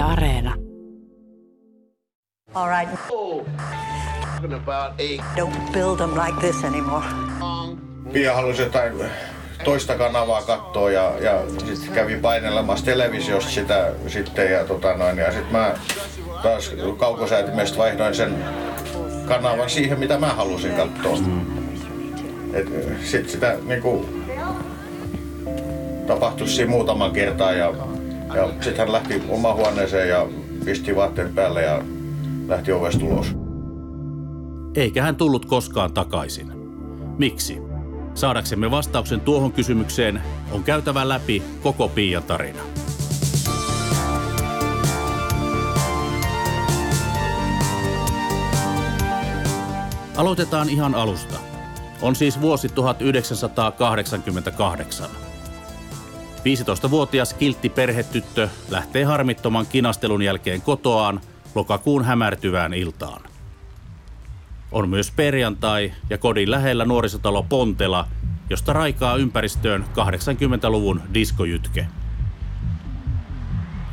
Yle Areena. All right. Don't build them like this anymore. Pia halusi jotain toista kanavaa katsoa ja, ja sitten kävi painelemassa televisiosta sitä sitten ja, tota noin, ja sitten mä taas kaukosäätimestä vaihdoin sen kanavan siihen, mitä mä halusin katsoa. Et, sit sitä niinku, tapahtui siinä muutaman kertaa ja, ja sitten hän lähti omaan huoneeseen ja pisti vaatteet päälle ja lähti ovesta ulos. Eikä hän tullut koskaan takaisin. Miksi? Saadaksemme vastauksen tuohon kysymykseen on käytävä läpi koko Piian tarina. Aloitetaan ihan alusta. On siis vuosi 1988. 15-vuotias kiltti perhetyttö lähtee harmittoman kinastelun jälkeen kotoaan lokakuun hämärtyvään iltaan. On myös perjantai ja kodin lähellä nuorisotalo Pontela, josta raikaa ympäristöön 80-luvun diskojytke.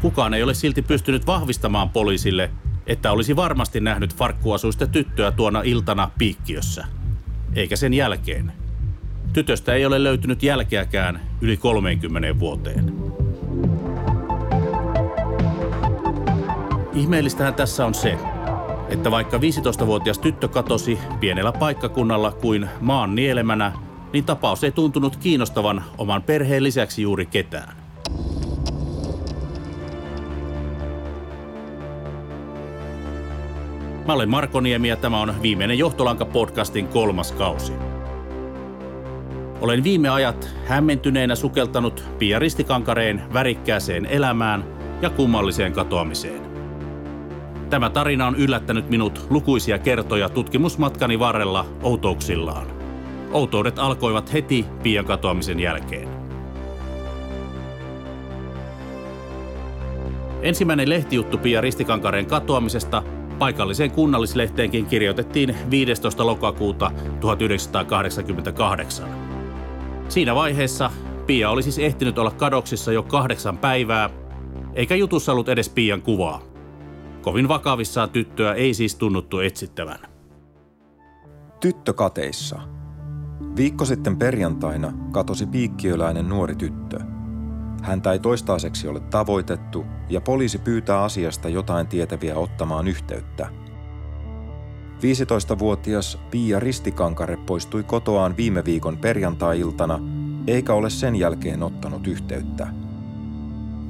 Kukaan ei ole silti pystynyt vahvistamaan poliisille, että olisi varmasti nähnyt farkkuasuista tyttöä tuona iltana piikkiössä. Eikä sen jälkeen. Tytöstä ei ole löytynyt jälkeäkään yli 30 vuoteen. Ihmeellistähän tässä on se, että vaikka 15-vuotias tyttö katosi pienellä paikkakunnalla kuin maan nielemänä, niin tapaus ei tuntunut kiinnostavan oman perheen lisäksi juuri ketään. Mä olen Marko Niemi ja tämä on viimeinen Johtolanka-podcastin kolmas kausi. Olen viime ajat hämmentyneenä sukeltanut Pia Ristikankareen värikkääseen elämään ja kummalliseen katoamiseen. Tämä tarina on yllättänyt minut lukuisia kertoja tutkimusmatkani varrella outouksillaan. Outoudet alkoivat heti Pian katoamisen jälkeen. Ensimmäinen lehtijuttu Pia Ristikankareen katoamisesta paikalliseen kunnallislehteenkin kirjoitettiin 15. lokakuuta 1988. Siinä vaiheessa Pia oli siis ehtinyt olla kadoksissa jo kahdeksan päivää, eikä jutussa ollut edes Pian kuvaa. Kovin vakavissaan tyttöä ei siis tunnuttu etsittävän. Tyttö kateissa. Viikko sitten perjantaina katosi piikkiöläinen nuori tyttö. Häntä ei toistaiseksi ole tavoitettu ja poliisi pyytää asiasta jotain tietäviä ottamaan yhteyttä. 15-vuotias Pia Ristikankare poistui kotoaan viime viikon perjantai-iltana eikä ole sen jälkeen ottanut yhteyttä.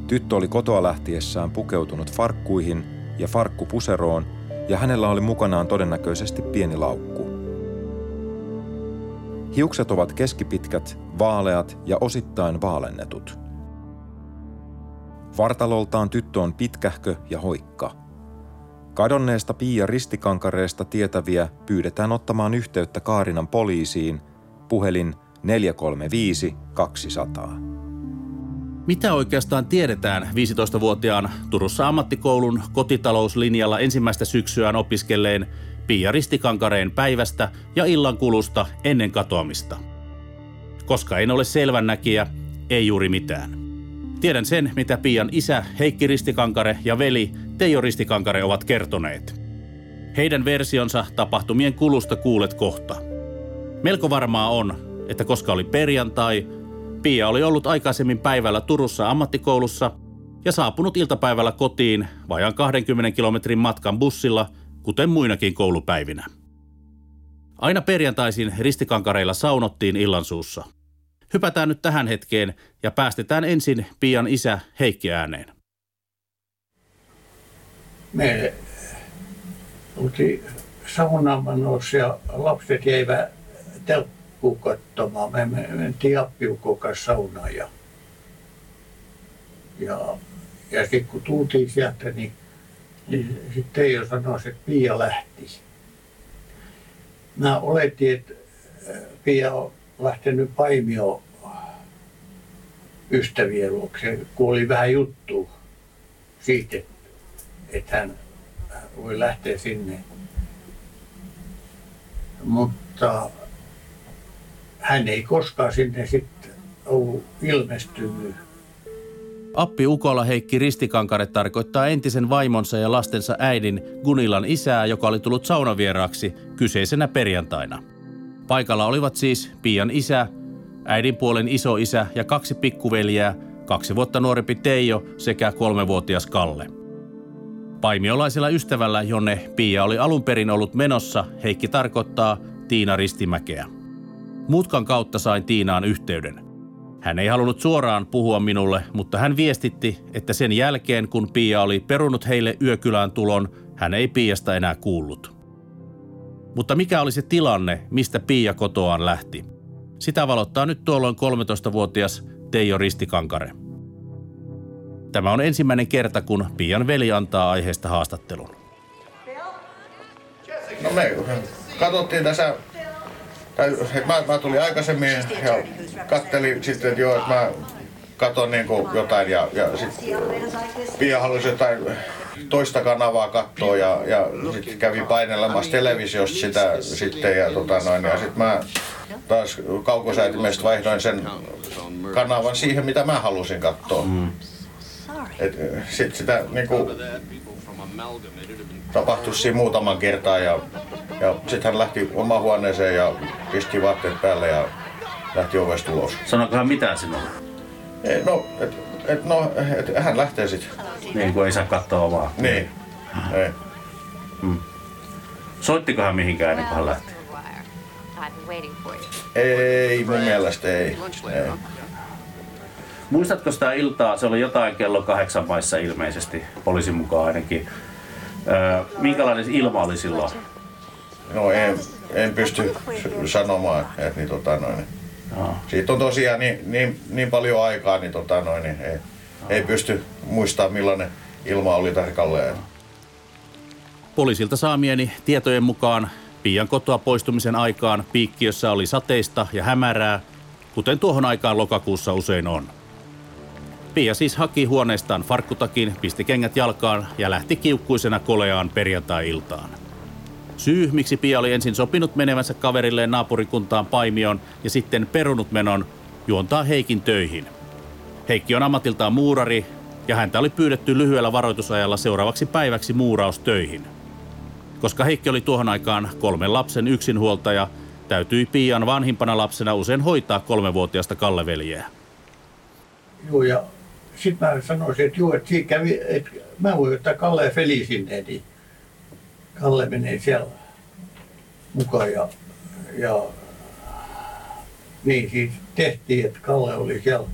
Tyttö oli kotoa lähtiessään pukeutunut farkkuihin ja farkkupuseroon ja hänellä oli mukanaan todennäköisesti pieni laukku. Hiukset ovat keskipitkät, vaaleat ja osittain vaalennetut. Vartaloltaan tyttö on pitkähkö ja hoikka. Kadonneesta Pia Ristikankareesta tietäviä pyydetään ottamaan yhteyttä Kaarinan poliisiin puhelin 435 200. Mitä oikeastaan tiedetään 15-vuotiaan Turussa ammattikoulun kotitalouslinjalla ensimmäistä syksyään opiskelleen Pia Ristikankareen päivästä ja illan kulusta ennen katoamista? Koska en ole selvännäkijä, ei juuri mitään. Tiedän sen, mitä Pian isä Heikki Ristikankare ja veli Teijo Ristikankare ovat kertoneet. Heidän versionsa tapahtumien kulusta kuulet kohta. Melko varmaa on, että koska oli perjantai, Pia oli ollut aikaisemmin päivällä Turussa ammattikoulussa ja saapunut iltapäivällä kotiin vajaan 20 kilometrin matkan bussilla, kuten muinakin koulupäivinä. Aina perjantaisin ristikankareilla saunottiin illansuussa. Hypätään nyt tähän hetkeen ja päästetään ensin Pian isä Heikki ääneen. Me oltiin saunamanossa ja lapset jäivät telkkuun katsomaan. Me mentiin appiukon kanssa saunaan ja, ja, ja sitten kun tultiin sieltä, niin, niin sitten Teijo sanoi, että Pia lähti. Mä oletin, että Pia on lähtenyt Paimio ystävien luokse, kun oli vähän juttu siitä, että hän voi lähteä sinne. Mutta hän ei koskaan sinne sitten ollut ilmestynyt. Appi Ukola Heikki Ristikankare tarkoittaa entisen vaimonsa ja lastensa äidin Gunilan isää, joka oli tullut saunavieraaksi kyseisenä perjantaina. Paikalla olivat siis Pian isä, äidin puolen isoisä ja kaksi pikkuveljää, kaksi vuotta nuorempi Teijo sekä kolmevuotias Kalle. Paimiolaisella ystävällä, jonne Pia oli alun perin ollut menossa, Heikki tarkoittaa Tiina Ristimäkeä. Mutkan kautta sain Tiinaan yhteyden. Hän ei halunnut suoraan puhua minulle, mutta hän viestitti, että sen jälkeen kun Pia oli perunut heille yökylään tulon, hän ei Piasta enää kuullut. Mutta mikä oli se tilanne, mistä Pia kotoaan lähti? Sitä valottaa nyt tuolloin 13-vuotias Teijo Ristikankare. Tämä on ensimmäinen kerta, kun Pian veli antaa aiheesta haastattelun. No me katsottiin tässä, tai, mä, mä tulin aikaisemmin ja kattelin sitten, että joo, että mä katon niin jotain ja, ja sitten Pia halusi jotain toista kanavaa katsoa ja, ja sitten kävi painelemassa televisiosta sitä sitten ja, tota noin, ja sitten mä taas kaukosäätimestä vaihdoin sen kanavan siihen, mitä mä halusin katsoa. Mm. Et, sit sitä niinku, tapahtui siinä muutaman kertaa ja, ja sitten hän lähti omaan huoneeseen ja pisti vaatteet päälle ja lähti ovesta ulos. Sanoiko hän mitään sinulle? Ei, no, et, et, no, et, hän lähtee sitten. Niin kuin ei saa katsoa omaa. Niin. Ei. Soittiko hän mihinkään ennen kuin hän lähti? Ei, mun mielestä ei. ei. Muistatko sitä iltaa? Se oli jotain kello kahdeksan maissa ilmeisesti, poliisin mukaan ainakin. Öö, minkälainen ilma oli silloin? No en, en pysty sanomaan, että niin, tota noin. Joo. Siitä on tosiaan niin, niin, niin paljon aikaa, niin, tota noin, niin ei, ei pysty muistamaan millainen ilma oli tarkalleen. Poliisilta saamieni tietojen mukaan Pian kotoa poistumisen aikaan piikkiössä oli sateista ja hämärää, kuten tuohon aikaan lokakuussa usein on. Pia siis haki huoneestaan farkkutakin, pisti kengät jalkaan ja lähti kiukkuisena koleaan perjantai-iltaan. Syy, miksi Pia oli ensin sopinut menevänsä kaverilleen naapurikuntaan Paimioon ja sitten perunut menon, juontaa Heikin töihin. Heikki on ammatiltaan muurari ja häntä oli pyydetty lyhyellä varoitusajalla seuraavaksi päiväksi muuraustöihin. Koska Heikki oli tuohon aikaan kolmen lapsen yksinhuoltaja, täytyi Pian vanhimpana lapsena usein hoitaa kolmevuotiaasta Kalle-veljeä. Joo, ja sitten mä sanoisin, että joo, että siinä kävi, että mä voin ottaa Kalle ja Feli sinne, niin Kalle menee siellä mukaan ja, ja niin siis tehtiin, että Kalle oli siellä.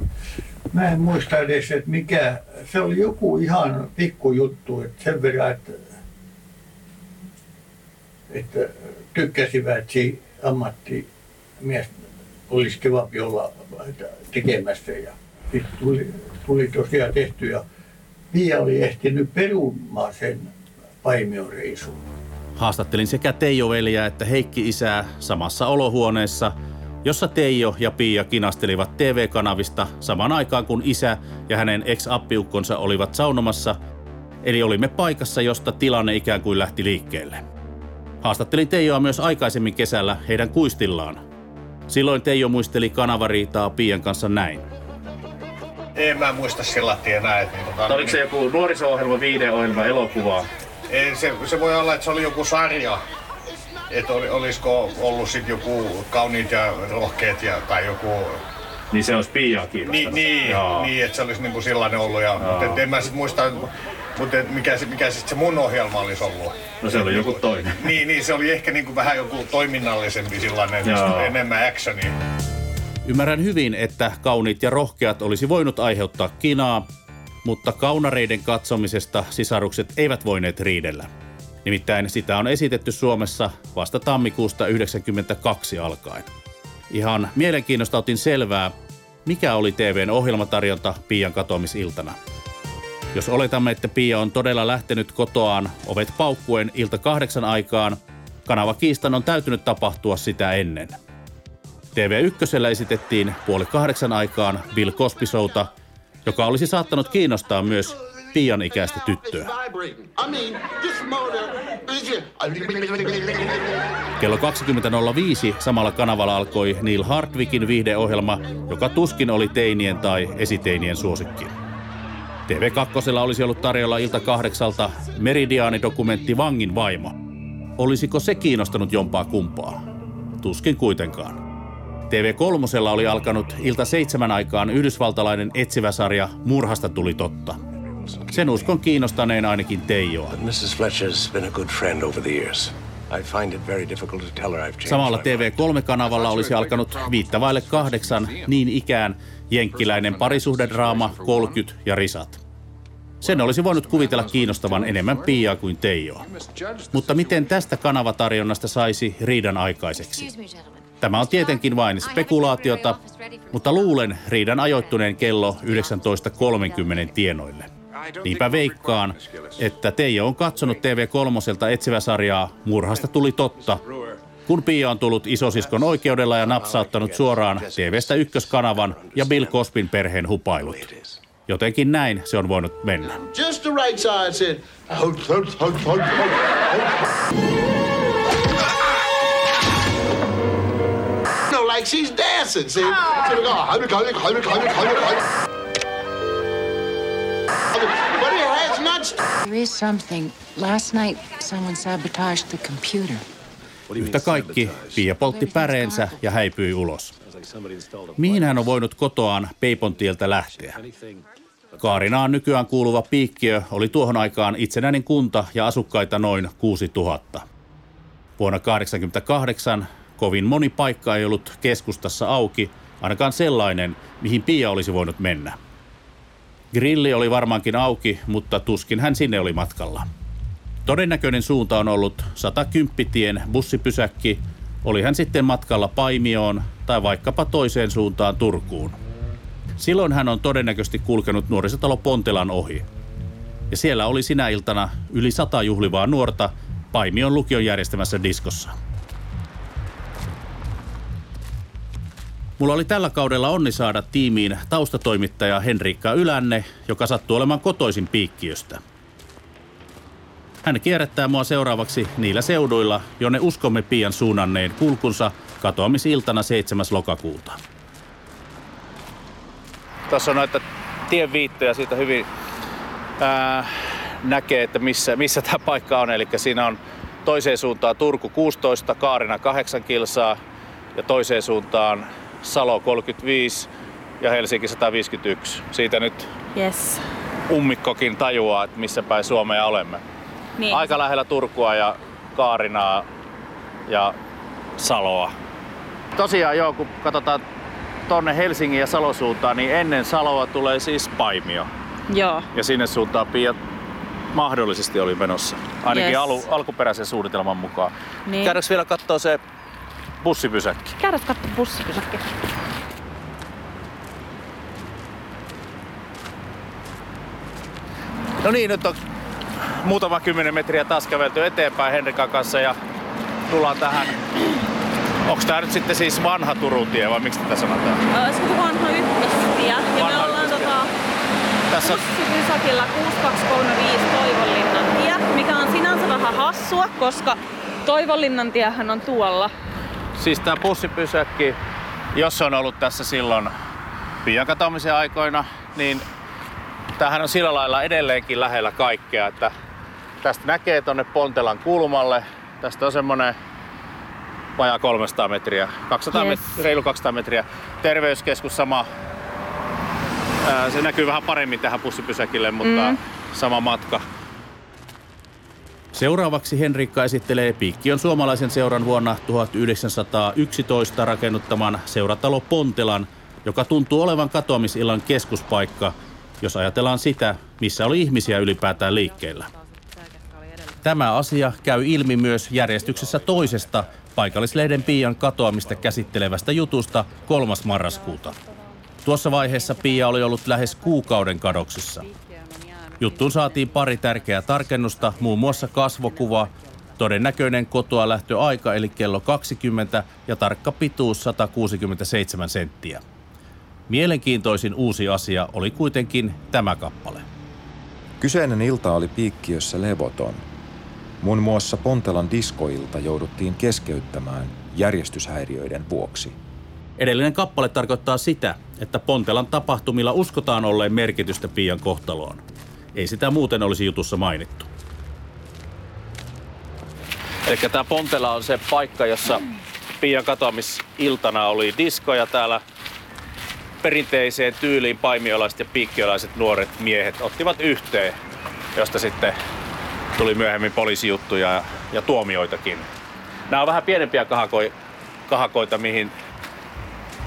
Mä en muista edes, että mikä, se oli joku ihan pikkujuttu, että sen verran, että, että tykkäsivät siinä ammattimies olisi kiva olla tekemässä ja sitten tuli, tuli tosiaan tehty ja Pia oli ehtinyt perumaan sen Paimion reisun. Haastattelin sekä Teijo-veliä että Heikki-isää samassa olohuoneessa, jossa Teijo ja Pia kinastelivat TV-kanavista samaan aikaan kun isä ja hänen ex-appiukkonsa olivat saunomassa, eli olimme paikassa, josta tilanne ikään kuin lähti liikkeelle. Haastattelin Teijoa myös aikaisemmin kesällä heidän kuistillaan. Silloin Teijo muisteli kanavariitaa Pian kanssa näin. En mä muista sillä enää, että niin, tota, Oliko se joku nuoriso-ohjelma, viideohjelma, elokuva? Ei, se, se voi olla, että se oli joku sarja. Että oli, olisiko ollut sitten joku kauniit ja rohkeat ja, tai joku... Niin se olisi Piaa Niin, niin, niin että se olisi niinku sellainen ollut. Ja, mutta et en mä sit muista, mutta et mikä, se, mikä sit se mun ohjelma olisi ollut. No se oli joku toinen. Niin, niin se oli ehkä niinku vähän joku toiminnallisempi sellainen, Joo. enemmän actionia. Ymmärrän hyvin, että kauniit ja rohkeat olisi voinut aiheuttaa kinaa, mutta kaunareiden katsomisesta sisarukset eivät voineet riidellä. Nimittäin sitä on esitetty Suomessa vasta tammikuusta 1992 alkaen. Ihan mielenkiinnosta otin selvää, mikä oli TVn ohjelmatarjonta Pian katoamisiltana. Jos oletamme, että Pia on todella lähtenyt kotoaan ovet paukkuen ilta kahdeksan aikaan, kanava kiistan on täytynyt tapahtua sitä ennen. TV1 esitettiin puoli kahdeksan aikaan Bill Cosby joka olisi saattanut kiinnostaa myös Pian ikäistä tyttöä. Kello 20.05 samalla kanavalla alkoi Neil Hardwickin viihdeohjelma, joka tuskin oli teinien tai esiteinien suosikki. TV2 olisi ollut tarjolla ilta kahdeksalta Meridiaani-dokumentti Vangin vaimo. Olisiko se kiinnostanut jompaa kumpaa? Tuskin kuitenkaan. TV3 oli alkanut ilta seitsemän aikaan yhdysvaltalainen etsivä sarja Murhasta tuli totta. Sen uskon kiinnostaneen ainakin Teijoa. Mrs. Fletcher's been a good friend over the years. I find it very difficult to tell her I've changed Samalla my mind. TV3-kanavalla olisi alkanut viittavaille kahdeksan niin ikään jenkkiläinen parisuhdedraama, kolkyt ja risat. Sen olisi voinut kuvitella kiinnostavan enemmän Piaa kuin Teijoa. Mutta miten tästä kanavatarjonnasta saisi riidan aikaiseksi? Tämä on tietenkin vain spekulaatiota, mutta luulen riidan ajoittuneen kello 19.30 tienoille. Niinpä veikkaan, että Teijo on katsonut TV3 etsivä sarjaa Murhasta tuli totta, kun Pia on tullut isosiskon oikeudella ja napsauttanut suoraan TVstä ykköskanavan ja Bill Cospin perheen hupailut. Jotenkin näin se on voinut mennä. Just the right side said, like she's dancing, see? So we go, halt, halt, halt, halt, halt, halt. But it has not There is something. Last night, someone sabotaged the computer. Yhtä kaikki Pia poltti päreensä ja häipyi ulos. Mihin hän on voinut kotoaan Peipontieltä lähteä? Kaarinaan nykyään kuuluva Piikkiö oli tuohon aikaan itsenäinen kunta ja asukkaita noin 6000. Vuonna 1988 kovin moni paikka ei ollut keskustassa auki, ainakaan sellainen, mihin Pia olisi voinut mennä. Grilli oli varmaankin auki, mutta tuskin hän sinne oli matkalla. Todennäköinen suunta on ollut 110 tien bussipysäkki, oli hän sitten matkalla Paimioon tai vaikkapa toiseen suuntaan Turkuun. Silloin hän on todennäköisesti kulkenut nuorisotalo Pontelan ohi. Ja siellä oli sinä iltana yli sata juhlivaa nuorta Paimion lukion järjestämässä diskossa. Mulla oli tällä kaudella onni saada tiimiin taustatoimittaja Henrikka Ylänne, joka sattuu olemaan kotoisin piikkiöstä. Hän kierrättää mua seuraavaksi niillä seuduilla, jonne uskomme pian suunnanneen kulkunsa katoamisiltana 7. lokakuuta. Tuossa on noita tienviittoja siitä hyvin ää, näkee, että missä, missä tämä paikka on. Eli siinä on toiseen suuntaan Turku 16, Kaarina 8 kilsaa ja toiseen suuntaan Salo 35 ja Helsinki 151. Siitä nyt Yes. ummikkokin tajuaa, että missä päin Suomea olemme. Niin. Aika lähellä Turkua ja Kaarinaa ja Saloa. Tosiaan joo, kun katsotaan tonne Helsingin ja Salon suuntaan, niin ennen Saloa tulee siis Paimio. Joo. Ja sinne suuntaan Pia mahdollisesti oli menossa. Ainakin Yes. alu, alkuperäisen suunnitelman mukaan. Niin. Käydäänkö vielä katsoa se bussipysäkki? Käydään katsoa bussipysäkki. No niin, nyt on muutama kymmenen metriä taas kävelty eteenpäin Henrikan kanssa ja tullaan tähän. Onko tää nyt sitten siis vanha Turun tie vai miksi tätä sanotaan? Se vanha ykköstie? Ja me Vanha ollaan ykköstie. tota, Tässä bussipysäkillä 6235 Toivonlinnan tie, mikä on sinänsä vähän hassua, koska Toivonlinnan tiehän on tuolla. Siis tää bussipysäkki, jos se on ollut tässä silloin pian katoamisen aikoina, niin tämähän on sillä lailla edelleenkin lähellä kaikkea, että tästä näkee tonne Pontelan kulmalle. Tästä on semmonen vajaa 300 metriä, 200 Yes. met- reilu 200 metriä. Terveyskeskus sama. Ää, se näkyy vähän paremmin tähän bussipysäkille, mutta mm. sama matka. Seuraavaksi Henrikka esittelee Piikkion suomalaisen seuran vuonna 1911 rakennuttaman seuratalo Pontelan, joka tuntuu olevan katoamisillan keskuspaikka, jos ajatellaan sitä, missä oli ihmisiä ylipäätään liikkeellä. Tämä asia käy ilmi myös järjestyksessä toisesta paikallislehden Pian katoamista käsittelevästä jutusta 3. marraskuuta. Tuossa vaiheessa Pia oli ollut lähes kuukauden kadoksissa. Juttuun saatiin pari tärkeää tarkennusta, muun muassa kasvokuva, todennäköinen kotoa lähtöaika eli kello 20 ja tarkka pituus 167 senttiä. Mielenkiintoisin uusi asia oli kuitenkin tämä kappale. Kyseinen ilta oli piikkiössä levoton. Muun muassa Pontelan diskoilta jouduttiin keskeyttämään järjestyshäiriöiden vuoksi. Edellinen kappale tarkoittaa sitä, että Pontelan tapahtumilla uskotaan olleen merkitystä Pian kohtaloon. Ei sitä muuten olisi jutussa mainittu. Eli tämä Pontela on se paikka, jossa Pian katoamisiltana oli disko ja täällä perinteiseen tyyliin paimiolaiset ja piikkiolaiset nuoret miehet ottivat yhteen, josta sitten tuli myöhemmin poliisijuttuja ja, ja tuomioitakin. Nämä on vähän pienempiä kahakoi, kahakoita, mihin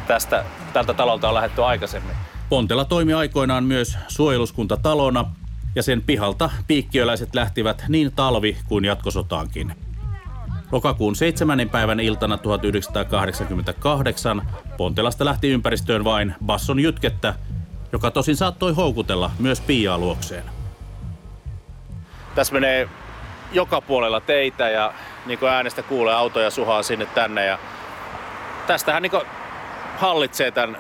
tästä, tältä talolta on lähetty aikaisemmin. Pontela toimi aikoinaan myös suojeluskuntatalona ja sen pihalta piikkiöläiset lähtivät niin talvi- kuin jatkosotaankin. Lokakuun 7. päivän iltana 1988 Pontelasta lähti ympäristöön vain basson jytkettä, joka tosin saattoi houkutella myös Piaa luokseen. Tässä menee joka puolella teitä ja niin kuin äänestä kuulee autoja suhaa sinne tänne ja tästähän niin hallitsee tämän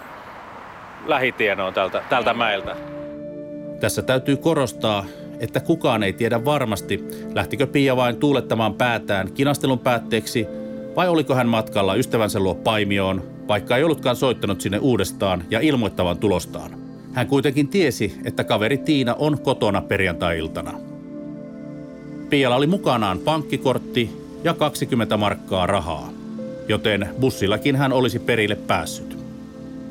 lähitienoon tältä, tältä mäeltä. Tässä täytyy korostaa, että kukaan ei tiedä varmasti, lähtikö Pia vain tuulettamaan päätään kinastelun päätteeksi vai oliko hän matkalla ystävänsä luo Paimioon, vaikka ei ollutkaan soittanut sinne uudestaan ja ilmoittavan tulostaan. Hän kuitenkin tiesi, että kaveri Tiina on kotona perjantai-iltana. Pialla oli mukanaan pankkikortti ja 20 markkaa rahaa, joten bussillakin hän olisi perille päässyt.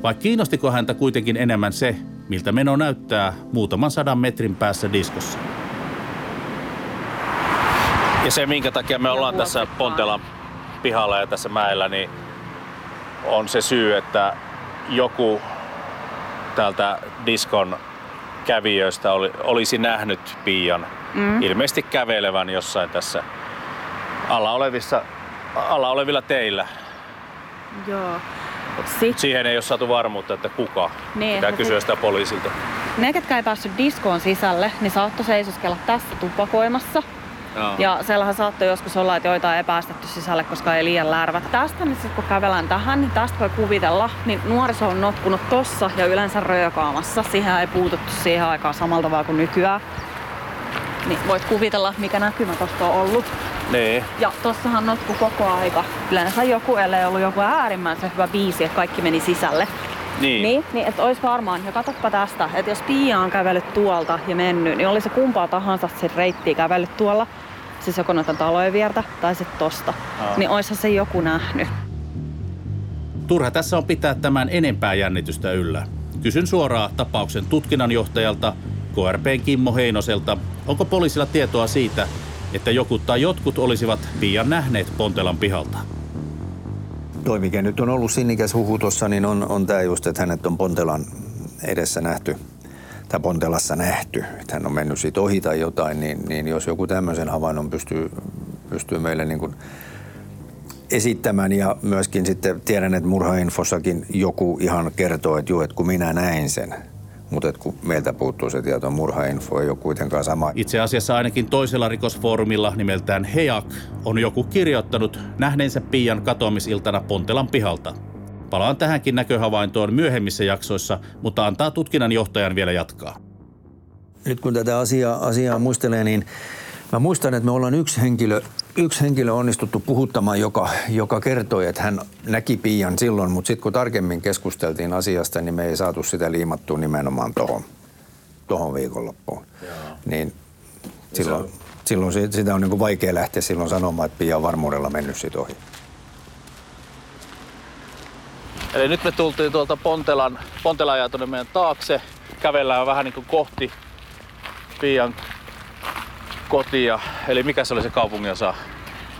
Vai kiinnostiko häntä kuitenkin enemmän se, miltä meno näyttää muutaman sadan metrin päässä diskossa? Ja se, minkä takia me ollaan tässä Pontelan pihalla ja tässä mäellä, niin on se syy, että joku täältä diskon kävijöistä oli, olisi nähnyt Pian mm. ilmeisesti kävelevän jossain tässä alla, olevissa, alla olevilla teillä. Joo. Sit... Siihen ei ole saatu varmuutta, että kuka. Niin, Pitää kysyä sitä poliisilta. Ne, ketkä ei päässyt diskoon sisälle, niin saattoi seisoskella tässä tupakoimassa. Joo. Ja siellähän saattoi joskus olla, että joitain ei päästetty sisälle, koska ei liian lärvät. Tästä, niin sit kun kävelään tähän, niin tästä voi kuvitella, niin nuoriso on notkunut tossa ja yleensä röökaamassa. Siihen ei puututtu siihen aikaan samalla tavalla kuin nykyään. Niin voit kuvitella, mikä näkymä tosta on ollut. Nee. Ja tossahan notku koko aika. Yleensä joku, ellei ollut joku äärimmäisen hyvä biisi, että kaikki meni sisälle. Niin. Niin, niin että olisi varmaan, ja katsoppa tästä, että jos Pia on kävellyt tuolta ja mennyt, niin oli se kumpaa tahansa se reitti kävellyt tuolla, siis joko noita talojen viertä tai sitten tosta, Aa. niin oishan se joku nähnyt. Turha tässä on pitää tämän enempää jännitystä yllä. Kysyn suoraan tapauksen tutkinnanjohtajalta, KRPn Kimmo Heinoselta, onko poliisilla tietoa siitä, että joku tai jotkut olisivat pian nähneet Pontelan pihalta. Toi, mikä nyt on ollut sinnikäs huhu tuossa, niin on, on tämä just, että hänet on Pontelan edessä nähty tai Pontelassa nähty, että hän on mennyt siitä ohi tai jotain, niin, niin jos joku tämmöisen havainnon pystyy, pystyy meille niin kuin esittämään ja myöskin sitten tiedän, että murhainfossakin joku ihan kertoo, että juu, että kun minä näin sen, mutta kun meiltä puuttuu se tieto, murhainfo ei ole kuitenkaan sama. Itse asiassa ainakin toisella rikosfoorumilla nimeltään HEAK on joku kirjoittanut nähneensä Pian katoamisiltana Pontelan pihalta. Palaan tähänkin näköhavaintoon myöhemmissä jaksoissa, mutta antaa tutkinnan johtajan vielä jatkaa. Nyt kun tätä asiaa, asiaa muistelee, niin Mä muistan, että me ollaan yksi henkilö, yksi henkilö onnistuttu puhuttamaan, joka, joka kertoi, että hän näki Pian silloin, mutta sitten kun tarkemmin keskusteltiin asiasta, niin me ei saatu sitä liimattua nimenomaan tuohon tohon viikonloppuun. Joo. Niin silloin, on... silloin sitä on niin vaikea lähteä silloin sanomaan, että Pia on varmuudella mennyt siitä ohi. Eli nyt me tultiin tuolta Pontelan, Pontelan tuonne meidän taakse. Kävellään vähän niin kuin kohti Pian kotia. Eli mikä se oli se kaupungin osa?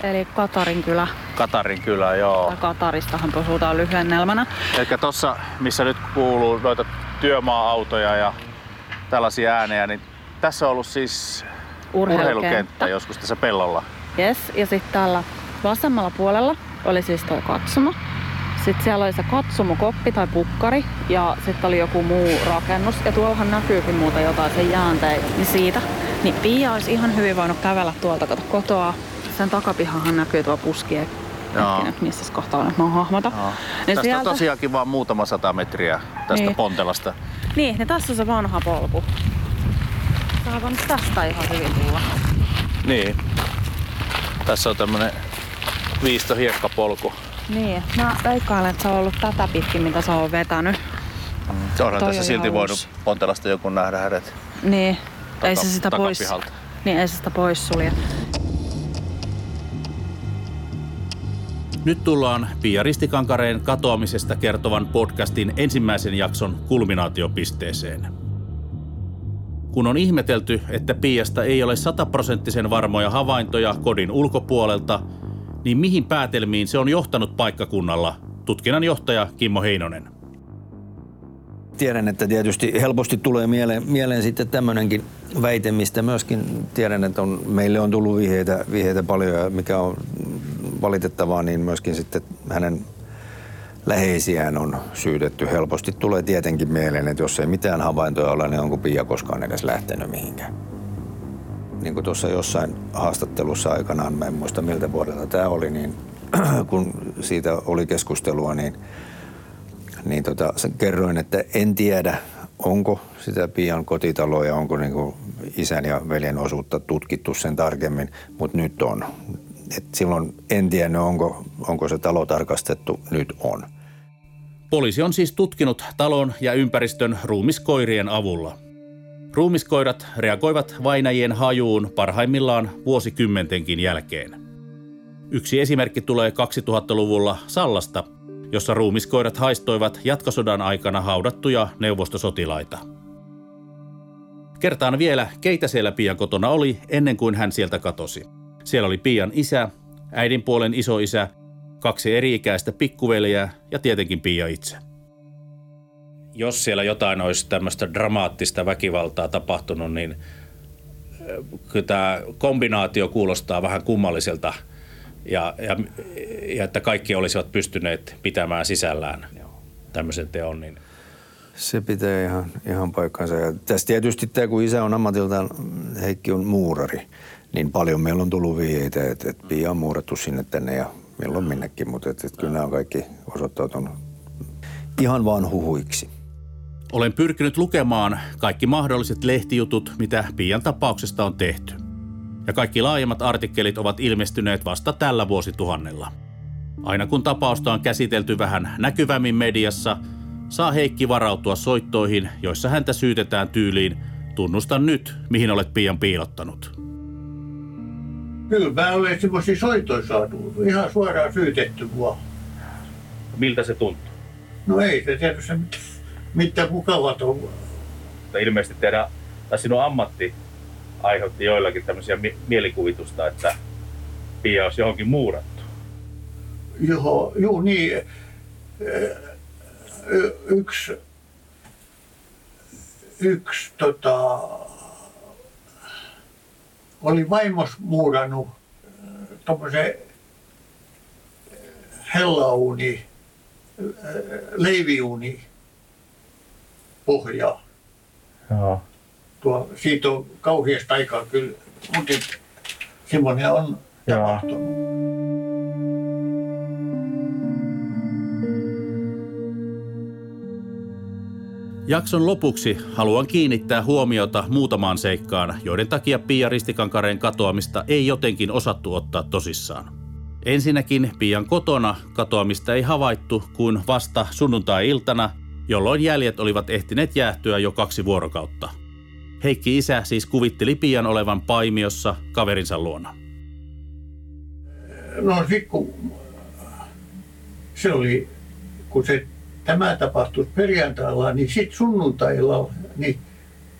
Eli Katarin kylä. Katarin kylä, joo. Ja Kataristahan puhutaan lyhennelmänä. Eli tuossa, missä nyt kuuluu noita työmaa-autoja ja tällaisia äänejä, niin tässä on ollut siis urheilukenttä, urheilukenttä joskus tässä pellolla. Yes, ja sitten täällä vasemmalla puolella oli siis tuo katsomo. Sitten siellä oli se katsomokoppi tai pukkari ja sitten oli joku muu rakennus. Ja tuollahan näkyykin muuta jotain sen jäänteen niin siitä. Niin Pia olisi ihan hyvin voinut kävellä tuolta kato kotoa. Sen takapihahan näkyy tuo puski Hetkinen, missä kohtaa on, mä hahmota. Niin tästä sieltä... on tosiaankin vaan muutama sata metriä tästä niin. Pontelasta. Niin, niin tässä on se vanha polku. Saa nyt tästä ihan hyvin tulla. Niin. Tässä on tämmönen viisto hiekkapolku. Niin, mä veikkailen, että se on ollut tätä pitkin, mitä se on vetänyt. Mm. Onhan tässä on silti voinut uusi. Pontelasta joku nähdä hänet Niin, ei taka- se sitä pois, niin ei se sitä pois sulje. Nyt tullaan Pia Ristikankareen katoamisesta kertovan podcastin ensimmäisen jakson kulminaatiopisteeseen. Kun on ihmetelty, että Piasta ei ole sataprosenttisen varmoja havaintoja kodin ulkopuolelta, niin mihin päätelmiin se on johtanut paikkakunnalla, tutkinnan johtaja Kimmo Heinonen. Tiedän, että tietysti helposti tulee mieleen, mieleen sitten tämmöinenkin väite, mistä myöskin tiedän, että on, meille on tullut vihjeitä, vihjeitä paljon ja mikä on valitettavaa, niin myöskin sitten hänen läheisiään on syytetty. Helposti tulee tietenkin mieleen, että jos ei mitään havaintoja ole, niin onko Pia koskaan edes lähtenyt mihinkään. Niin kuin tuossa jossain haastattelussa aikanaan, mä en muista miltä vuodelta tämä oli, niin kun siitä oli keskustelua, niin niin tota, kerroin, että en tiedä, onko sitä Pian kotitaloa ja onko niinku isän ja veljen osuutta tutkittu sen tarkemmin, mutta nyt on. Et silloin en tiedä, onko, onko se talo tarkastettu, nyt on. Poliisi on siis tutkinut talon ja ympäristön ruumiskoirien avulla. Ruumiskoirat reagoivat vainajien hajuun parhaimmillaan vuosikymmentenkin jälkeen. Yksi esimerkki tulee 2000-luvulla Sallasta, jossa ruumiskoirat haistoivat jatkosodan aikana haudattuja neuvostosotilaita. Kertaan vielä, keitä siellä Pian kotona oli ennen kuin hän sieltä katosi. Siellä oli Pian isä, äidin puolen isoisä, kaksi eri-ikäistä pikkuveljeä ja tietenkin Pia itse. Jos siellä jotain olisi tämmöistä dramaattista väkivaltaa tapahtunut, niin ö, kyllä tämä kombinaatio kuulostaa vähän kummalliselta ja, ja, ja että kaikki olisivat pystyneet pitämään sisällään tämmöisen teon. Niin Se pitää ihan, ihan paikkansa. Ja tässä tietysti tämä, kun isä on ammatiltaan, Heikki on muurari, niin paljon meillä on tullut vihjeitä, että, että Pia on muurattu sinne tänne ja milloin minnekin, mutta että, että kyllä nämä on kaikki osoittautunut ihan vaan huhuiksi. Olen pyrkinyt lukemaan kaikki mahdolliset lehtijutut, mitä Pian tapauksesta on tehty. Ja kaikki laajemmat artikkelit ovat ilmestyneet vasta tällä vuosituhannella. Aina kun tapausta on käsitelty vähän näkyvämmin mediassa, saa Heikki varautua soittoihin, joissa häntä syytetään tyyliin Tunnusta nyt, mihin olet Pian piilottanut. Kyllä mä olen semmoisia soitoja saatu, ihan suoraan syytetty mua. Miltä se tuntuu? No ei se tietysti mitään, mitään mukavat on. Mutta ilmeisesti teidän, tai sinun ammatti aiheutti joillakin tämmöisiä mi- mielikuvitusta, että Pia olisi johonkin muurattu. Joo, juu niin. Yksi, yksi tota, oli vaimos muurannut tuommoisen hellauni, leiviuni pohjaa. Joo. Tuo, siitä on kauheasta aikaa kyllä, mutta semmoinen on tapahtunut. Jakson lopuksi haluan kiinnittää huomiota muutamaan seikkaan, joiden takia Pia Ristikankareen katoamista ei jotenkin osattu ottaa tosissaan. Ensinnäkin Pian kotona katoamista ei havaittu kuin vasta sunnuntai-iltana, jolloin jäljet olivat ehtineet jäähtyä jo kaksi vuorokautta. Heikki isä siis kuvitteli Pian olevan paimiossa kaverinsa luona. No sitten kun se oli, kun se, tämä tapahtui perjantailla, niin sitten sunnuntailla, niin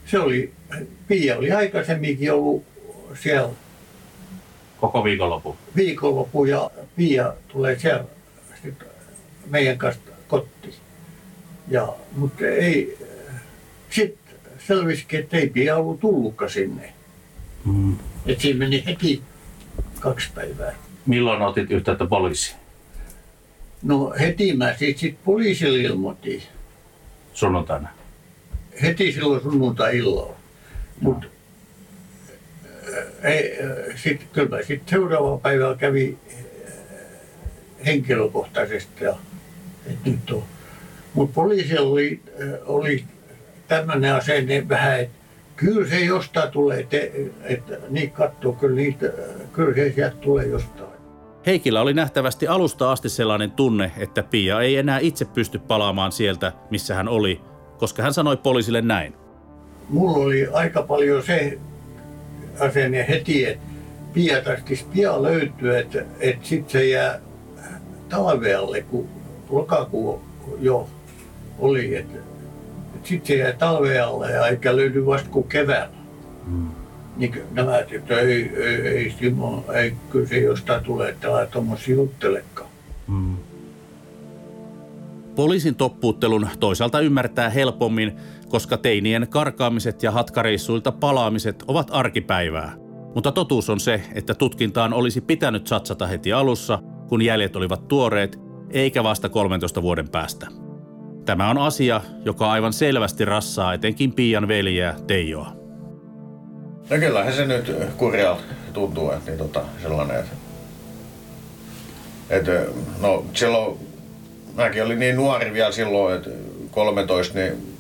se oli, Pia oli aikaisemminkin ollut siellä Koko viikonloppu. viikonloppu ja Pia tulee siellä sit meidän kanssa kotiin. Ja, mutta ei, sitten selvisikin, että ei Pia ollut tullutkaan sinne. Mm. Et siinä meni heti kaksi päivää. Milloin otit yhteyttä poliisiin? No heti mä sitten sit poliisille ilmoitin. Sunnuntaina. Heti silloin sunnuntai-illalla. Mutta sitten kyllä mä sitten seuraavalla päivällä kävi äh, henkilökohtaisesti ja että nyt on. Mutta poliisilla oli, äh, oli tämmöinen asenne vähän, että kyllä se jostain tulee, että et, niin katsoo, kyllä, niitä, äh, kyllä se sieltä tulee jostain. Heikillä oli nähtävästi alusta asti sellainen tunne, että Pia ei enää itse pysty palaamaan sieltä, missä hän oli, koska hän sanoi poliisille näin. Mulla oli aika paljon se asenne heti, että Pia tarvitsisi pian löytyä, että, että sitten se jää talvealle, kun lokakuu jo oli, että, että sitten se jää talvealle ja eikä löydy vasta kuin keväällä. Hmm. Niin nämä, että ei, ei, ei, Simon, ei kyllä se jostain tulee, että älä tuommoisia juttelekaan. Hmm. Poliisin toppuuttelun toisaalta ymmärtää helpommin, koska teinien karkaamiset ja hatkareissuilta palaamiset ovat arkipäivää. Mutta totuus on se, että tutkintaan olisi pitänyt satsata heti alussa, kun jäljet olivat tuoreet, eikä vasta 13 vuoden päästä. Tämä on asia, joka aivan selvästi rassaa etenkin Pian veljeä Teijoa. No kyllähän se nyt kurjalta tuntuu, että niin tota, sellainen, että, että no silloin, mäkin olin niin nuori vielä silloin, että 13, niin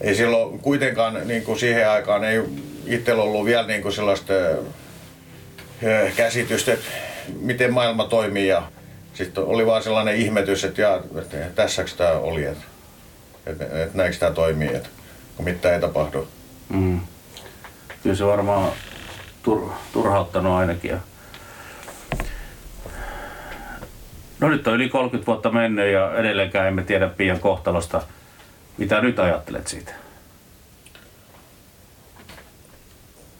ei silloin kuitenkaan niin kuin siihen aikaan ei itsellä ollut vielä niin kuin sellaista käsitystä, että miten maailma toimii ja sitten oli vaan sellainen ihmetys, että, ja, että tässäks tämä oli, että, että, että näinkö tämä toimii, että kun mitään ei tapahdu. Mm. Kyllä se varmaan tur, turhauttanut ainakin. No nyt on yli 30 vuotta mennyt ja edelleenkään emme tiedä Pian kohtalosta. Mitä nyt ajattelet siitä?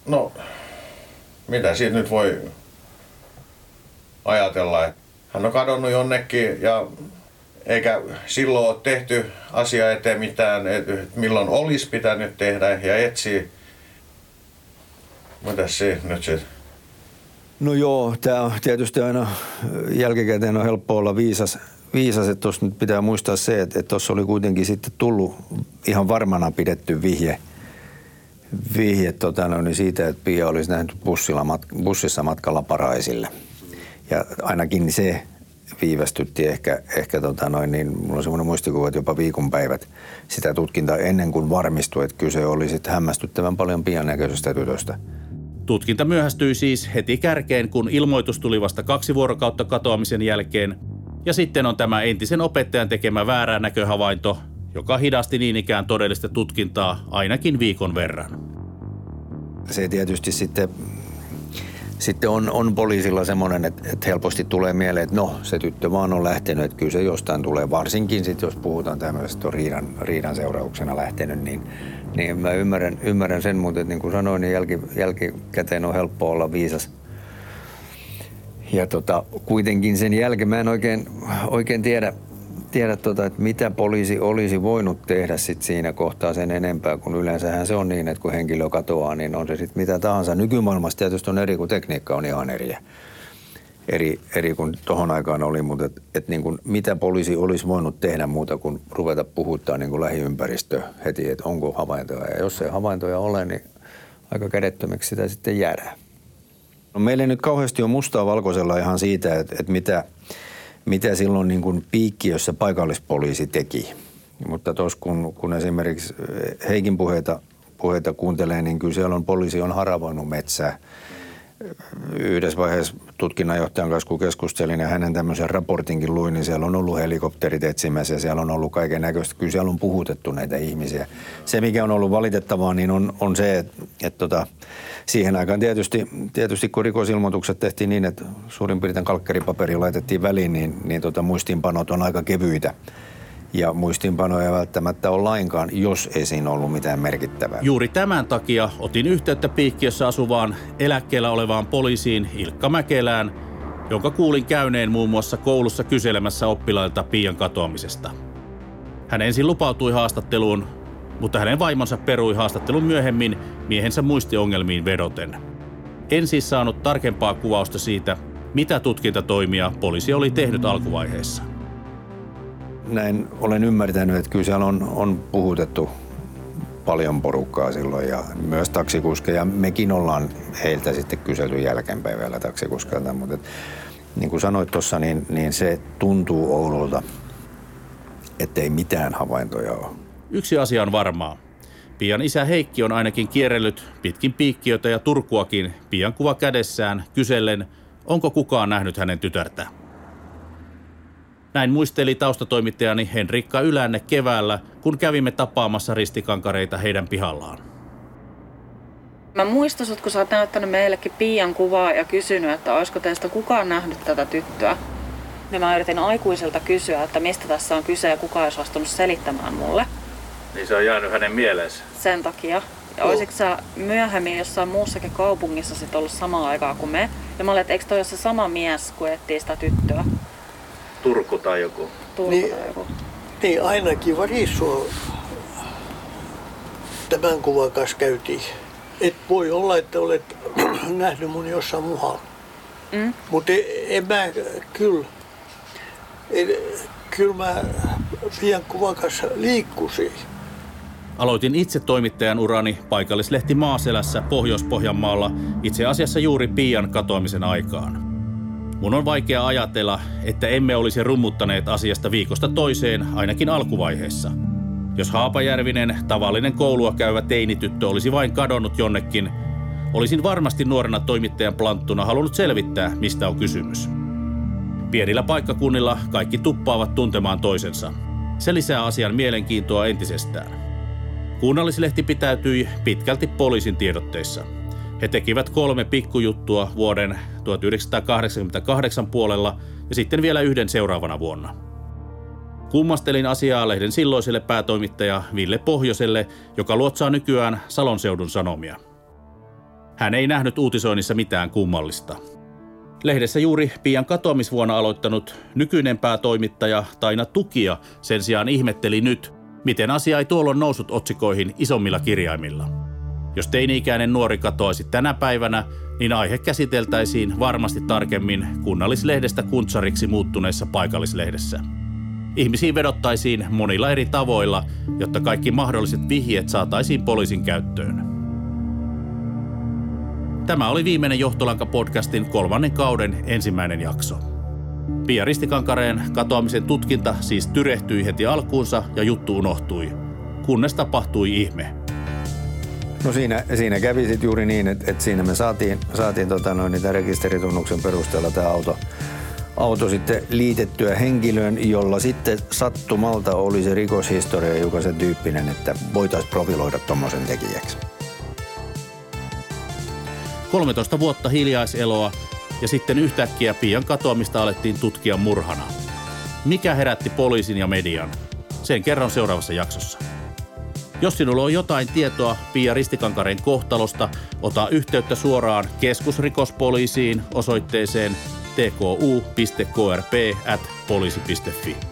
No, mitä siitä nyt voi ajatella, että hän on kadonnut jonnekin ja eikä silloin ole tehty asia eteen mitään, että milloin olisi pitänyt tehdä ja etsiä. Mitä se nyt sitten? No joo, tämä on tietysti aina jälkikäteen on helppo olla viisas, viisas että tuossa nyt pitää muistaa se, että tuossa oli kuitenkin sitten tullut ihan varmana pidetty vihje, vihje tota, no, niin siitä, että Pia olisi nähty bussilla, bussissa matkalla Paraisille. Ja ainakin se viivästytti ehkä, ehkä tota noin, niin mulla on semmoinen muistikuva, että jopa viikonpäivät sitä tutkintaa ennen kuin varmistui, että kyse oli sitten hämmästyttävän paljon pian näköisestä tytöstä. Tutkinta myöhästyi siis heti kärkeen, kun ilmoitus tuli vasta kaksi vuorokautta katoamisen jälkeen. Ja sitten on tämä entisen opettajan tekemä väärä näköhavainto, joka hidasti niin ikään todellista tutkintaa ainakin viikon verran. Se tietysti sitten sitten on, on poliisilla semmoinen, että, että helposti tulee mieleen, että no, se tyttö vaan on lähtenyt, että kyllä se jostain tulee. Varsinkin sitten, jos puhutaan tämmöisestä riidan, riidan seurauksena lähtenyt, niin, niin mä ymmärrän, ymmärrän sen, mutta niin kuin sanoin, niin jälki, jälkikäteen on helppo olla viisas. Ja tota, kuitenkin sen jälkeen mä en oikein, oikein tiedä, tiedä, tota, että mitä poliisi olisi voinut tehdä sit siinä kohtaa sen enempää, kun yleensähän se on niin, että kun henkilö katoaa, niin on se sitten mitä tahansa. Nykymaailmassa tietysti on eri, kun tekniikka on ihan eri, eri, eri kuin tuohon aikaan oli, mutta et, et niin kuin, mitä poliisi olisi voinut tehdä muuta kuin ruveta puhuttaa niin kuin lähiympäristö heti, että onko havaintoja. Ja jos ei havaintoja ole, niin aika kädettömäksi sitä sitten jäädään. No, meillä ei nyt kauheasti ole mustaa valkoisella ihan siitä, että, että mitä – mitä silloin niin kuin piikkiössä paikallispoliisi teki. Mutta tuossa kun, kun esimerkiksi Heikin puheita, puheita kuuntelee, niin kyllä siellä on poliisi on haravoinut metsää. Yhdessä vaiheessa tutkinnanjohtajan kanssa, kun keskustelin ja hänen tämmöisen raportinkin luin, niin siellä on ollut helikopterit etsimässä ja siellä on ollut kaiken näköistä. Kyllä siellä on puhutettu näitä ihmisiä. Se, mikä on ollut valitettavaa, niin on, on se, että, että tota, siihen aikaan tietysti, tietysti kun rikosilmoitukset tehtiin niin, että suurin piirtein kalkkeripaperi laitettiin väliin, niin, niin tota, muistiinpanot on aika kevyitä. Ja muistiinpanoja välttämättä ole lainkaan, jos ei siinä ollut mitään merkittävää. Juuri tämän takia otin yhteyttä Piikkiössä asuvaan eläkkeellä olevaan poliisiin Ilkka Mäkelään, jonka kuulin käyneen muun muassa koulussa kyselemässä oppilailta Pian katoamisesta. Hän ensin lupautui haastatteluun, mutta hänen vaimonsa perui haastattelun myöhemmin miehensä muistiongelmiin vedoten. En siis saanut tarkempaa kuvausta siitä, mitä tutkintatoimia poliisi oli tehnyt alkuvaiheessa. Näin olen ymmärtänyt, että kyllä siellä on, on puhutettu paljon porukkaa silloin ja myös taksikuskeja. Mekin ollaan heiltä sitten kyselty jälkeenpäin vielä taksikuskeilta, mutta et, niin kuin sanoit tuossa, niin, niin se tuntuu Oululta, ettei mitään havaintoja ole. Yksi asia on varmaa. Pian isä Heikki on ainakin kierrellyt pitkin piikkiötä ja Turkuakin pian kuva kädessään kysellen, Onko kukaan nähnyt hänen tytärtä? Näin muisteli taustatoimittajani Henrikka Ylänne keväällä, kun kävimme tapaamassa ristikankareita heidän pihallaan. Mä muistan sut, kun sä oot näyttänyt meillekin Pian kuvaa ja kysynyt, että olisiko teistä kukaan nähnyt tätä tyttöä. Niin mä yritin aikuiselta kysyä, että mistä tässä on kyse ja kuka olisi vastunut selittämään mulle. Niin se on jäänyt hänen mieleensä. Sen takia. Ja olisitko sä myöhemmin jossain muussakin kaupungissa sit ollut samaan aikaan kuin me? Ja mä olin, että eikö toi ole se sama mies, kun etsii sitä tyttöä? Turku tai joku. Turku Niin. tai joku. Niin ainakin Varissuo tämän kuvan kanssa käytiin. Et voi olla, että olet nähnyt mun jossain muualla. Mm. Mutta en mä kyllä, en, kyllä mä pian kuvan kanssa liikkusin. Aloitin itse toimittajan urani paikallislehti Maaselässä Pohjois-Pohjanmaalla itse asiassa juuri Pian katoamisen aikaan. Mun on vaikea ajatella, että emme olisi rummuttaneet asiasta viikosta toiseen ainakin alkuvaiheessa. Jos Haapajärvinen, tavallinen koulua käyvä teinityttö olisi vain kadonnut jonnekin, olisin varmasti nuorena toimittajan planttuna halunnut selvittää, mistä on kysymys. Pienillä paikkakunnilla kaikki tuppaavat tuntemaan toisensa. Se lisää asian mielenkiintoa entisestään. Kunnallislehti pitäytyi pitkälti poliisin tiedotteissa. He tekivät kolme pikkujuttua vuoden 1988 puolella ja sitten vielä yhden seuraavana vuonna. Kummastelin asiaa lehden silloiselle päätoimittaja Ville Pohjoselle, joka luotsaa nykyään Salon seudun sanomia. Hän ei nähnyt uutisoinnissa mitään kummallista. Lehdessä juuri pian katoamisvuonna aloittanut nykyinen päätoimittaja Taina Tukia sen sijaan ihmetteli nyt, miten asia ei tuolloin noussut otsikoihin isommilla kirjaimilla. Jos teini-ikäinen nuori katoaisi tänä päivänä, niin aihe käsiteltäisiin varmasti tarkemmin kunnallislehdestä kuntsariksi muuttuneessa paikallislehdessä. Ihmisiin vedottaisiin monilla eri tavoilla, jotta kaikki mahdolliset vihjeet saataisiin poliisin käyttöön. Tämä oli viimeinen Johtolanka-podcastin kolmannen kauden ensimmäinen jakso. Pia Ristikankareen katoamisen tutkinta siis tyrehtyi heti alkuunsa ja juttu unohtui, kunnes tapahtui ihme. No siinä, siinä kävi sitten juuri niin, että, että siinä me saatiin, saatiin tota noin, niitä rekisteritunnuksen perusteella tämä auto, auto sitten liitettyä henkilöön, jolla sitten sattumalta oli se rikoshistoria, joka sen tyyppinen, että voitaisiin profiloida tuommoisen tekijäksi. 13 vuotta hiljaiseloa ja sitten yhtäkkiä Pian katoamista alettiin tutkia murhana. Mikä herätti poliisin ja median? Sen kerron seuraavassa jaksossa. Jos sinulla on jotain tietoa Pia Ristikankareen kohtalosta, ota yhteyttä suoraan keskusrikospoliisiin osoitteeseen tku.krp.poliisi.fi.